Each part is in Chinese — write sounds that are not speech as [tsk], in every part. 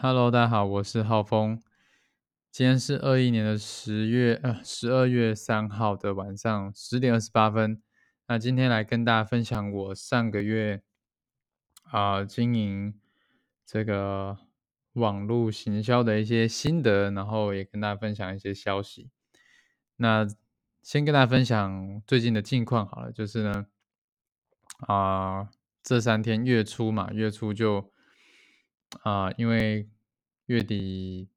Hello，大家好，我是浩峰。今天是二一年的十月呃十二月三号的晚上十点二十八分。那今天来跟大家分享我上个月啊、经营这个网络行销的一些心得，然后也跟大家分享一些消息。那先跟大家分享最近的近况好了，就是呢啊、这三天月初嘛，月初就啊、因为月底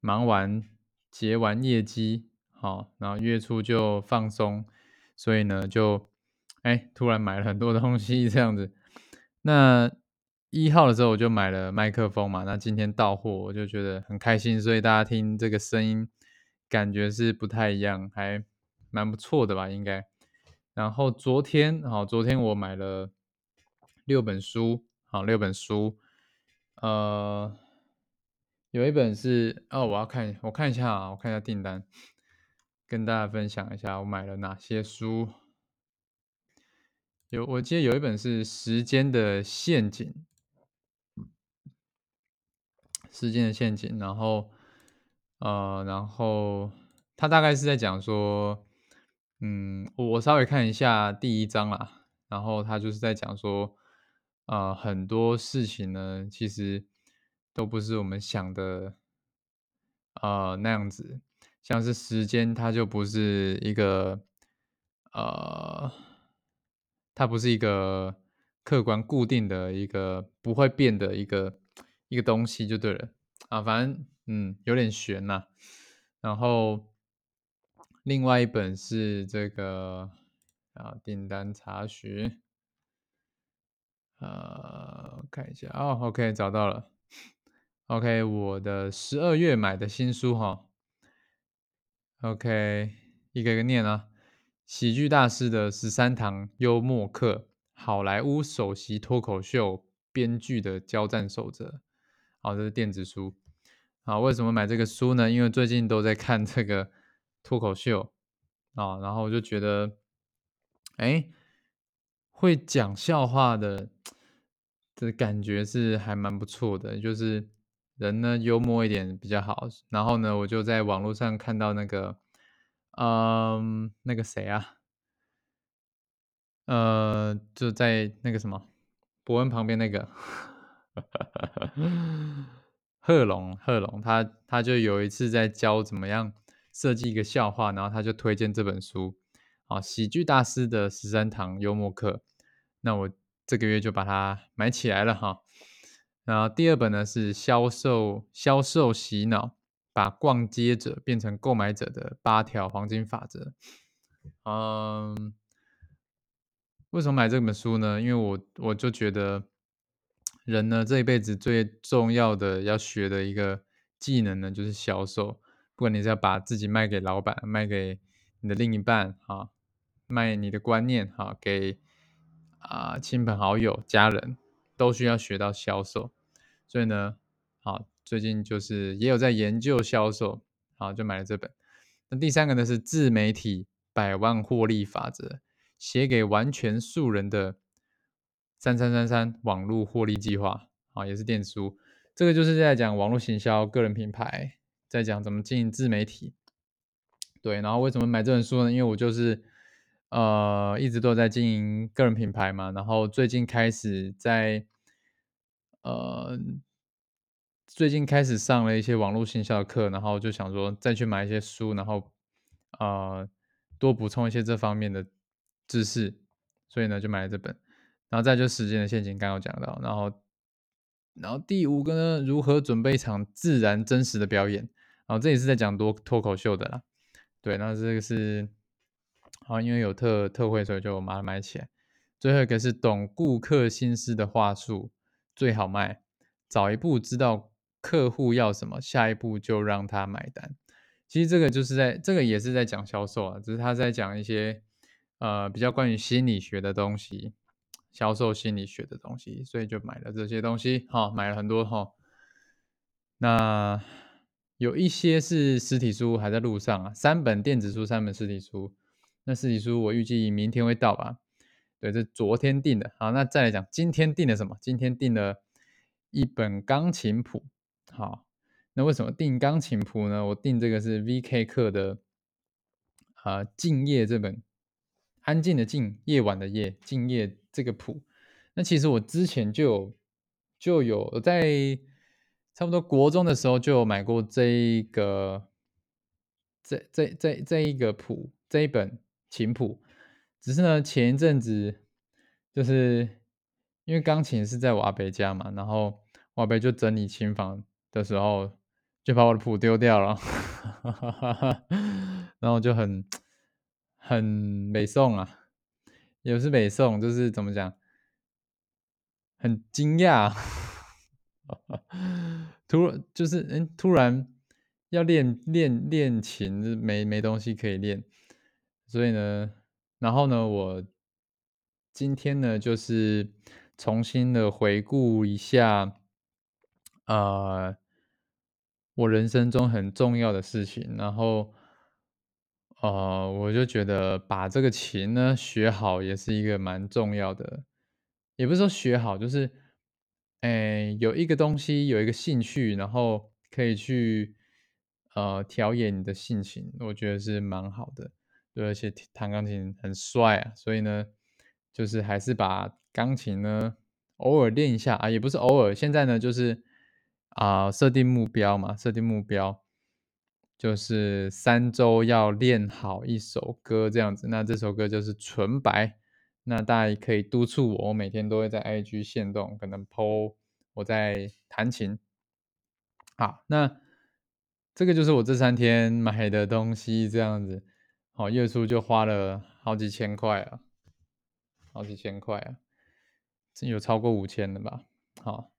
忙完结完业绩，好，然后月初就放松，所以呢就哎突然买了很多东西这样子。那一号的时候我就买了麦克风嘛，那今天到货我就觉得很开心，所以大家听这个声音感觉是不太一样，还蛮不错的吧，应该。然后昨天，好，昨天我买了六本书，好，六本书，呃，有一本是哦，我要看，我看一下啊，我看一下订单，跟大家分享一下我买了哪些书。有，我记得有一本是《时间的陷阱》，时间的陷阱，然后，呃，然后他大概是在讲说，嗯，我稍微看一下第一章啦，然后他就是在讲说，呃，很多事情呢，其实都不是我们想的，呃，那样子，像是时间，它就不是一个，呃，它不是一个客观固定的一个不会变的一个一个东西就对了。啊，反正嗯有点悬呐、然后另外一本是这个啊订单查询，呃看一下哦，OK 找到了，OK 我的十二月买的新书哈，OK 一个一个念啊，喜剧大师的十三堂幽默课，好莱坞首席脱口秀编剧的交战守则。好，这是电子书。啊，为什么买这个书呢？因为最近都在看这个脱口秀啊，然后我就觉得，哎，会讲笑话的的感觉是还蛮不错的，就是人呢幽默一点比较好。然后呢，我就在网络上看到那个，嗯，那个谁啊，呃，就在那个什么伯恩旁边那个贺龙，贺龙，他他就有一次在教怎么样设计一个笑话，然后他就推荐这本书啊，喜剧大师的十三堂幽默课。那我这个月就把它买起来了哈。然后第二本呢是销售销售洗脑，把逛街者变成购买者的八条黄金法则。嗯，为什么买这本书呢？因为我我就觉得，人呢这一辈子最重要的要学的一个技能呢，就是销售。不管你是要把自己卖给老板，卖给你的另一半，哈，卖你的观念，哈，给啊、亲朋好友、家人，都需要学到销售。所以呢，好，最近就是也有在研究销售，好，就买了这本。那第三个呢是自媒体百万获利法则，写给完全素人的三三三三网络获利计划啊，也是电子书。这个就是在讲网络行销、个人品牌，在讲怎么经营自媒体。对，然后为什么买这本书呢？因为我就是呃一直都在经营个人品牌嘛，然后最近开始在呃最近开始上了一些网络行销的课，然后就想说再去买一些书，然后呃多补充一些这方面的知识，所以呢就买了这本。然后再就时间的陷阱，刚刚讲到，然后然后第五个呢，如何准备一场自然真实的表演。然后这也是在讲多脱口秀的啦。对，那这个是好，因为有特特惠，所以就把它买起来。最后一个是懂顾客心思的话术最好卖，早一步知道客户要什么，下一步就让他买单。其实这个就是在这个也是在讲销售啊，只是他在讲一些呃比较关于心理学的东西，销售心理学的东西，所以就买了这些东西，哈、买了很多哈、那有一些是实体书还在路上啊，三本电子书，三本实体书。那实体书我预计明天会到吧？对，这昨天订的。好，那再来讲今天订的什么？今天订了一本钢琴谱。好，那为什么订钢琴谱呢？我订这个是 V.K. 课的，啊，《静夜》这本，安静的静，夜晚的夜，静夜这个谱。那其实我之前就有就有在差不多国中的时候就有买过这一个这这这这一个谱这一本琴谱，只是呢前一阵子就是因为钢琴是在我阿伯家嘛，然后我阿伯就整理琴房的时候就把我的谱丢掉了，[laughs] 然后就很很美送啊，也是美送，就是怎么讲？很惊讶，[laughs] 突就是嗯，突然要练练练琴，没没东西可以练，所以呢，然后呢，我今天呢，就是重新的回顾一下，呃，我人生中很重要的事情，然后，呃，我就觉得把这个琴呢学好也是一个蛮重要的。也不是说学好，就是，哎，有一个东西，有一个兴趣，然后可以去，呃，调演你的性情，我觉得是蛮好的。对，而且弹钢琴很帅啊，所以呢，就是还是把钢琴呢偶尔练一下啊，也不是偶尔，现在呢就是啊设定目标嘛，设定目标就是三周要练好一首歌这样子，那这首歌就是纯白。那大家也可以督促我，我每天都会在 IG 线动，可能 PO 我在弹琴。好，那这个就是我这三天买的东西，这样子，好，月初就花了好几千块啊，好几千块啊，有超过五千的吧？好，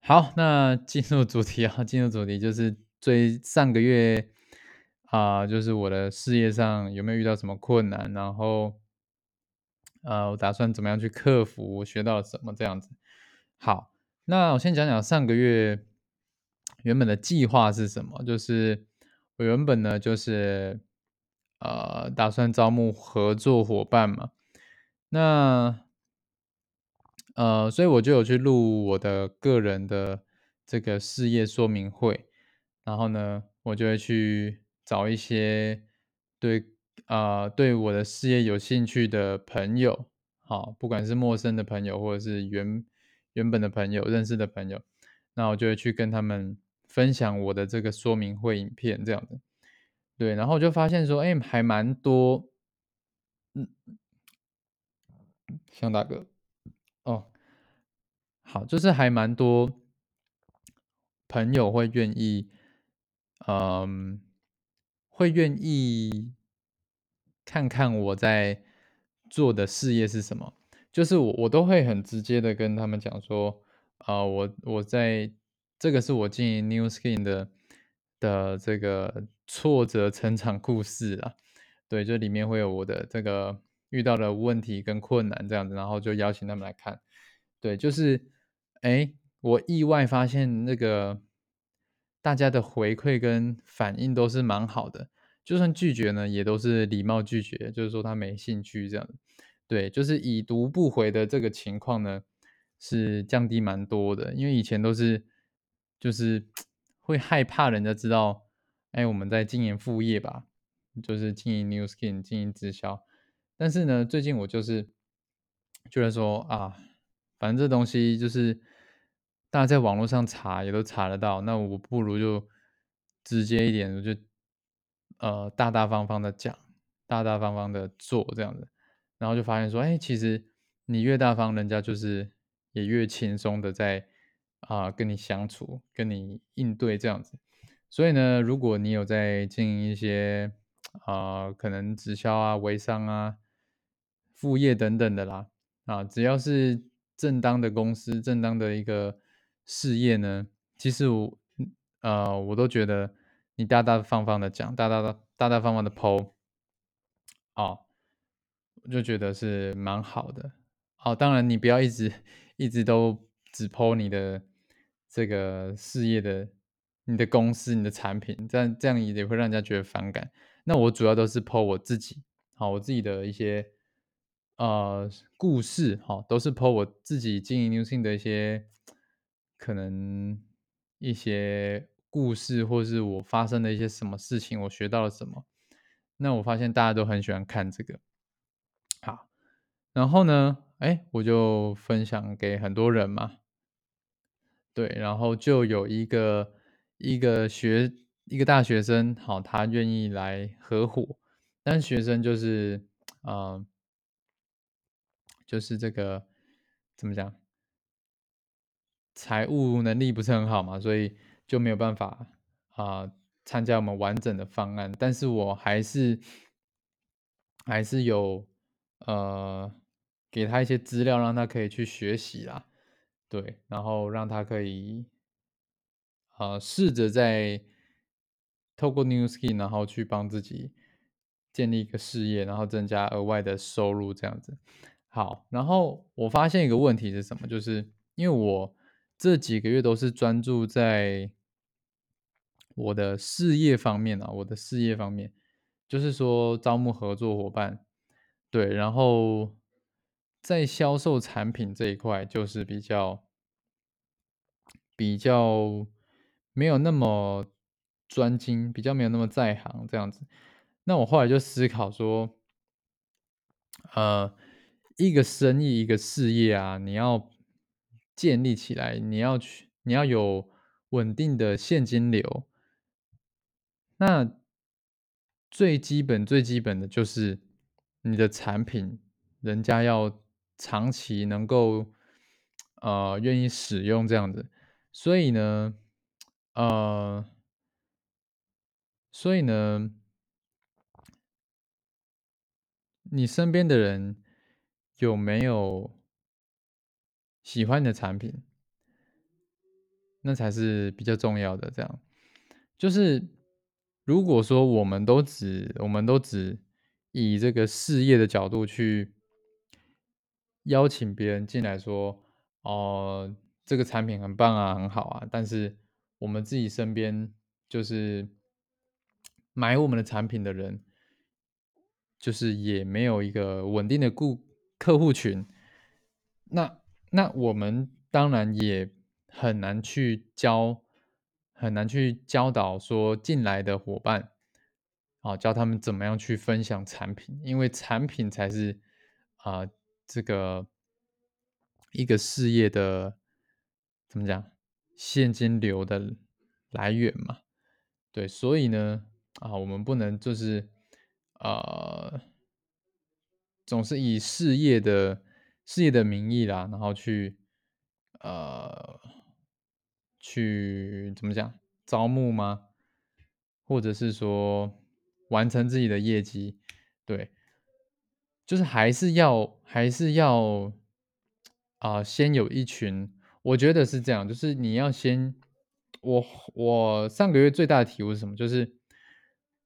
好，那进入主题啊，进入主题就是最上个月啊，就是我的事业上有没有遇到什么困难，然后。呃，我打算怎么样去克服？我学到了什么？这样子。好，那我先讲讲上个月原本的计划是什么？就是我原本呢，就是呃，打算招募合作伙伴嘛。那呃，所以我就有去录我的个人的这个事业说明会，然后呢，我就会去找一些对。啊，对我的事业有兴趣的朋友，好，不管是陌生的朋友，或者是原原本的朋友、认识的朋友，那我就会去跟他们分享我的这个说明会影片，这样的。对，然后就发现说，哎，还蛮多，嗯，向大哥，哦，好，就是还蛮多朋友会愿意，嗯，会愿意。看看我在做的事业是什么，就是我我都会很直接的跟他们讲说，啊，我我在这个是我经营 New Skin 的的这个挫折成长故事啊，对，就里面会有我的这个遇到的问题跟困难这样子，然后就邀请他们来看，对，就是，哎，我意外发现那个大家的回馈跟反应都是蛮好的。就算拒绝呢，也都是礼貌拒绝，就是说他没兴趣这样。对，就是已读不回的这个情况呢，是降低蛮多的。因为以前都是，就是 [tsk] 会害怕人家知道，哎，我们在经营副业吧，就是经营 New Skin，经营直销。但是呢，最近我就是觉得说啊，反正这东西就是大家在网络上查也都查得到，那我不如就直接一点，我就。呃，大大方方的讲，大大方方的做，这样子，然后就发现说，哎，其实你越大方，人家就是也越轻松的在啊跟你相处，跟你应对这样子。所以呢，如果你有在经营一些啊，可能直销啊、微商啊、副业等等的啦，啊，只要是正当的公司、正当的一个事业呢，其实我呃，我都觉得。你大大方方的讲，大大的大大方方的剖，哦，我就觉得是蛮好的。哦，当然你不要一直一直都只剖你的这个事业的、你的公司、你的产品，这样这样也会让人家觉得反感。那我主要都是剖我自己，好，我自己的一些呃故事，哈，都是剖我自己经营 New 性的一些可能一些故事，或是我发生的一些什么事情，我学到了什么。那我发现大家都很喜欢看这个。好，然后呢，哎，我就分享给很多人嘛。对，然后就有一个一个学一个大学生，好，他愿意来合伙，但学生就是，呃，就是这个怎么讲，财务能力不是很好嘛，所以就没有办法啊参加我们完整的方案。但是我还是还是有呃给他一些资料，让他可以去学习啦。对，然后让他可以，呃，试着在透过 New Skin，然后去帮自己建立一个事业，然后增加额外的收入，这样子。好，然后我发现一个问题是什么？就是因为我这几个月都是专注在我的事业方面啊，我的事业方面，就是说招募合作伙伴，对，然后。在销售产品这一块，就是比较比较没有那么专精，比较没有那么在行这样子。那我后来就思考说，呃，一个生意、一个事业啊，你要建立起来，你要去，你要有稳定的现金流。那最基本、最基本的就是你的产品，人家要。长期能够，呃，愿意使用这样子，所以呢，呃，所以呢，你身边的人有没有喜欢的产品？那才是比较重要的。这样，就是如果说我们都只，我们都只以这个事业的角度去。邀请别人进来说：“哦，这个产品很棒啊，很好啊。”但是我们自己身边就是买我们的产品的人，就是也没有一个稳定的顾客户群。那那我们当然也很难去教，很难去教导说进来的伙伴，啊，教他们怎么样去分享产品，因为产品才是啊。这个一个事业的怎么讲？现金流的来源嘛，对，所以呢，啊，我们不能就是呃，总是以事业的事业的名义啦，然后去呃，去怎么讲？招募吗？或者是说完成自己的业绩？对。就是还是要还是要啊，先有一群，我觉得是这样，就是你要先，我我上个月最大的体悟是什么？就是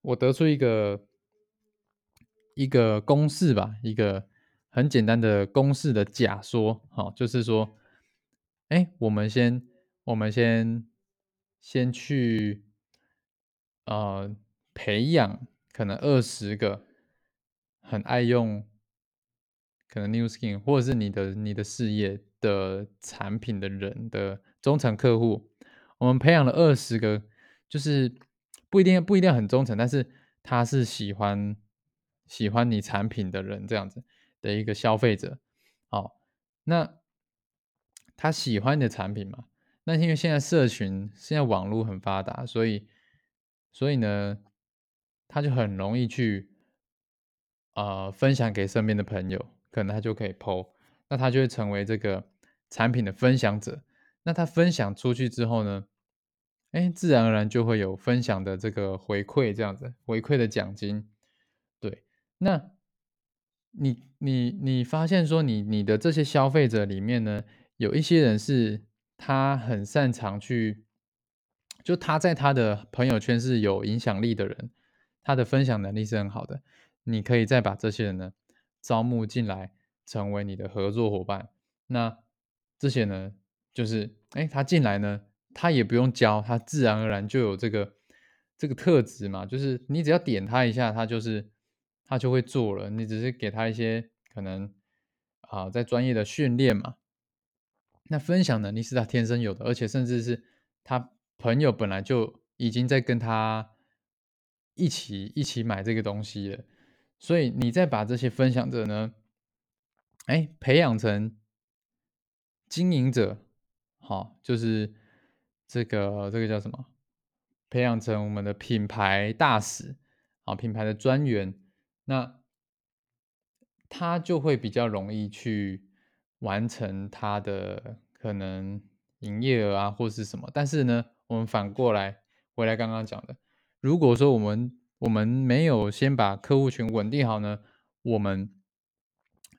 我得出一个一个公式吧，一个很简单的公式的假说，好，就是说，哎，我们先我们先先去呃培养可能二十个。很爱用可能 New Skin 或者是你的你的事业的产品的人的忠诚客户，我们培养了二十个，就是不一定不一定很忠诚，但是他是喜欢喜欢你产品的人这样子的一个消费者，好，那他喜欢你的产品嘛？那因为现在社群现在网络很发达，所以所以呢，他就很容易去。呃，分享给身边的朋友，可能他就可以 PO，那他就会成为这个产品的分享者。那他分享出去之后呢，哎，自然而然就会有分享的这个回馈，这样子回馈的奖金。对，那你你你发现说，你你的这些消费者里面呢，有一些人是他很擅长去，就他在他的朋友圈是有影响力的人，他的分享能力是很好的。你可以再把这些人呢招募进来，成为你的合作伙伴。那这些呢，就是哎，他进来呢，他也不用教，他自然而然就有这个这个特质嘛。就是你只要点他一下，他就是他就会做了。你只是给他一些可能啊，在专业的训练嘛。那分享能力是他天生有的，而且甚至是他朋友本来就已经在跟他一起一起买这个东西了，所以你再把这些分享者呢，哎，培养成经营者，好，就是这个这个叫什么？培养成我们的品牌大使，啊，品牌的专员，那他就会比较容易去完成他的可能营业额啊，或是什么。但是呢，我们反过来回来刚刚讲的，如果说我们我们没有先把客户群稳定好呢，我们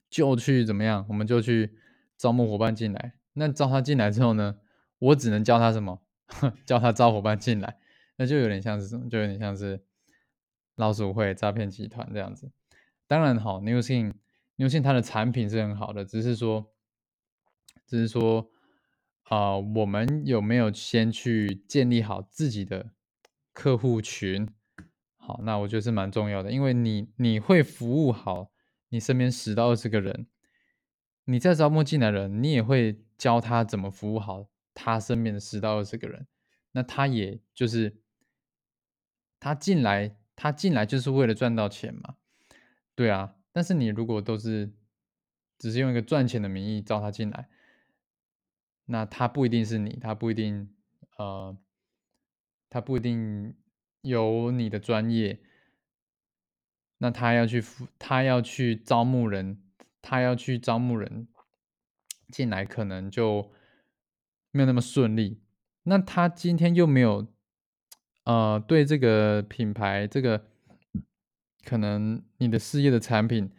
就去怎么样？我们就去招募伙伴进来。那招他进来之后呢，我只能教他什么？[laughs] 教他招伙伴进来，那就有点像是什么？就有点像是老鼠会、诈骗集团这样子。当然，好，New Thing，New Thing 它的产品是很好的，只是说，只是说，啊，我们有没有先去建立好自己的客户群？好，那我觉得是蛮重要的，因为你你会服务好你身边十到二十个人，你在招募进来的人，你也会教他怎么服务好他身边的十到二十个人，那他也就是他进来，他进来就是为了赚到钱嘛。对啊，但是你如果都是只是用一个赚钱的名义招他进来，那他不一定是你，他不一定呃，他不一定有你的专业，那他要去他要去招募人，他要去招募人进来，可能就没有那么顺利。那他今天又没有呃对这个品牌这个。可能你的事业的产品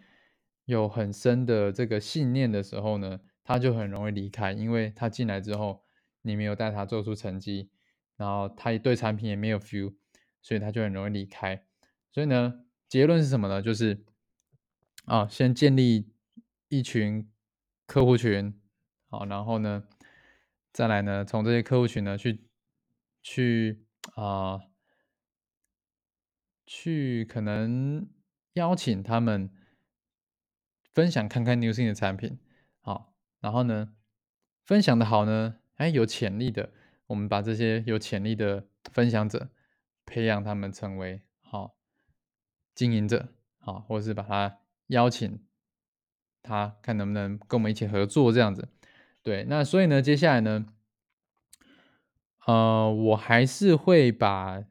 有很深的这个信念的时候呢，他就很容易离开，因为他进来之后，你没有带他做出成绩，然后他对产品也没有 feel，所以他就很容易离开。所以呢，结论是什么呢？就是啊，先建立一群客户群，好，然后呢，再来呢，从这些客户群呢去去啊。去可能邀请他们分享看看 New Thing 的产品，好，然后呢，分享的好呢，哎，有潜力的，我们把这些有潜力的分享者培养他们成为经营者，好，或者是把他邀请他看能不能跟我们一起合作这样子，对，那所以呢，接下来呢，呃，我还是会把。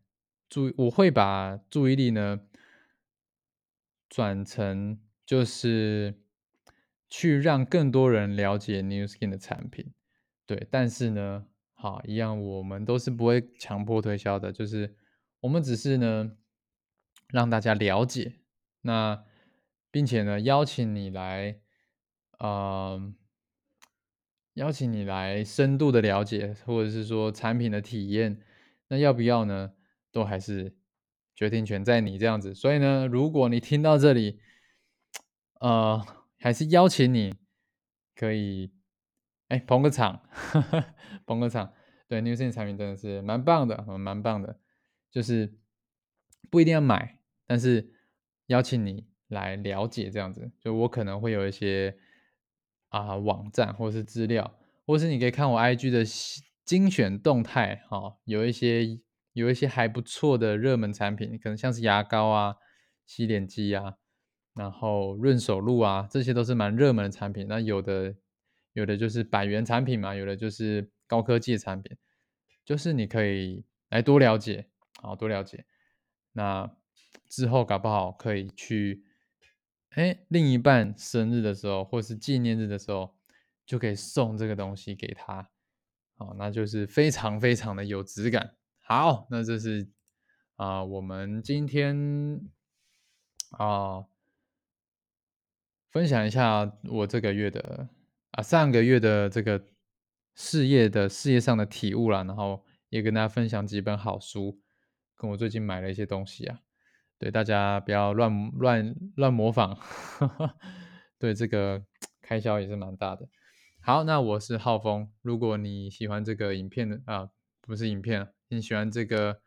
注我会把注意力呢转成就是去让更多人了解 New Skin 的产品，对，但是呢，好一样，我们都是不会强迫推销的，就是我们只是呢让大家了解，那并且呢邀请你来，呃，邀请你来深度的了解，或者是说产品的体验，那要不要呢？都还是决定权在你这样子，所以呢，如果你听到这里，呃，还是邀请你可以，哎，捧个场，[laughs] 捧个场。对，New Skin 产品真的是蛮棒的，蛮棒的，就是不一定要买，但是邀请你来了解这样子。就我可能会有一些啊网站或是资料，或是你可以看我 IG 的精选动态，哈，有一些。有一些还不错的热门产品，可能像是牙膏啊、洗脸机啊，然后润手露啊，这些都是蛮热门的产品。那有的有的就是百元产品嘛，有的就是高科技的产品，就是你可以来多了解，好多了解。那之后搞不好可以去，哎，另一半生日的时候，或是纪念日的时候，就可以送这个东西给他，好，那就是非常非常的有质感。好，那这是啊，我们今天啊，分享一下我这个月的啊，上个月的这个事业的事业上的体悟啦，然后也跟大家分享几本好书，跟我最近买了一些东西啊，对大家不要乱乱乱模仿，[laughs] 对这个开销也是蛮大的。好，那我是浩峰，如果你喜欢这个影片的啊，不是影片。你喜欢这个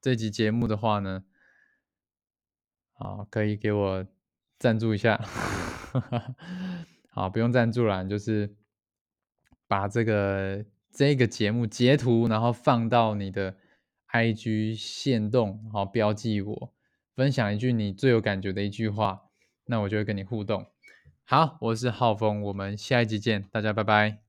这集节目的话呢，好，可以给我赞助一下，[laughs] 好，不用赞助了，就是把这个这个节目截图，然后放到你的 IG 线动，然后标记我，分享一句你最有感觉的一句话，那我就会跟你互动。好，我是浩峰，我们下一集见，大家拜拜。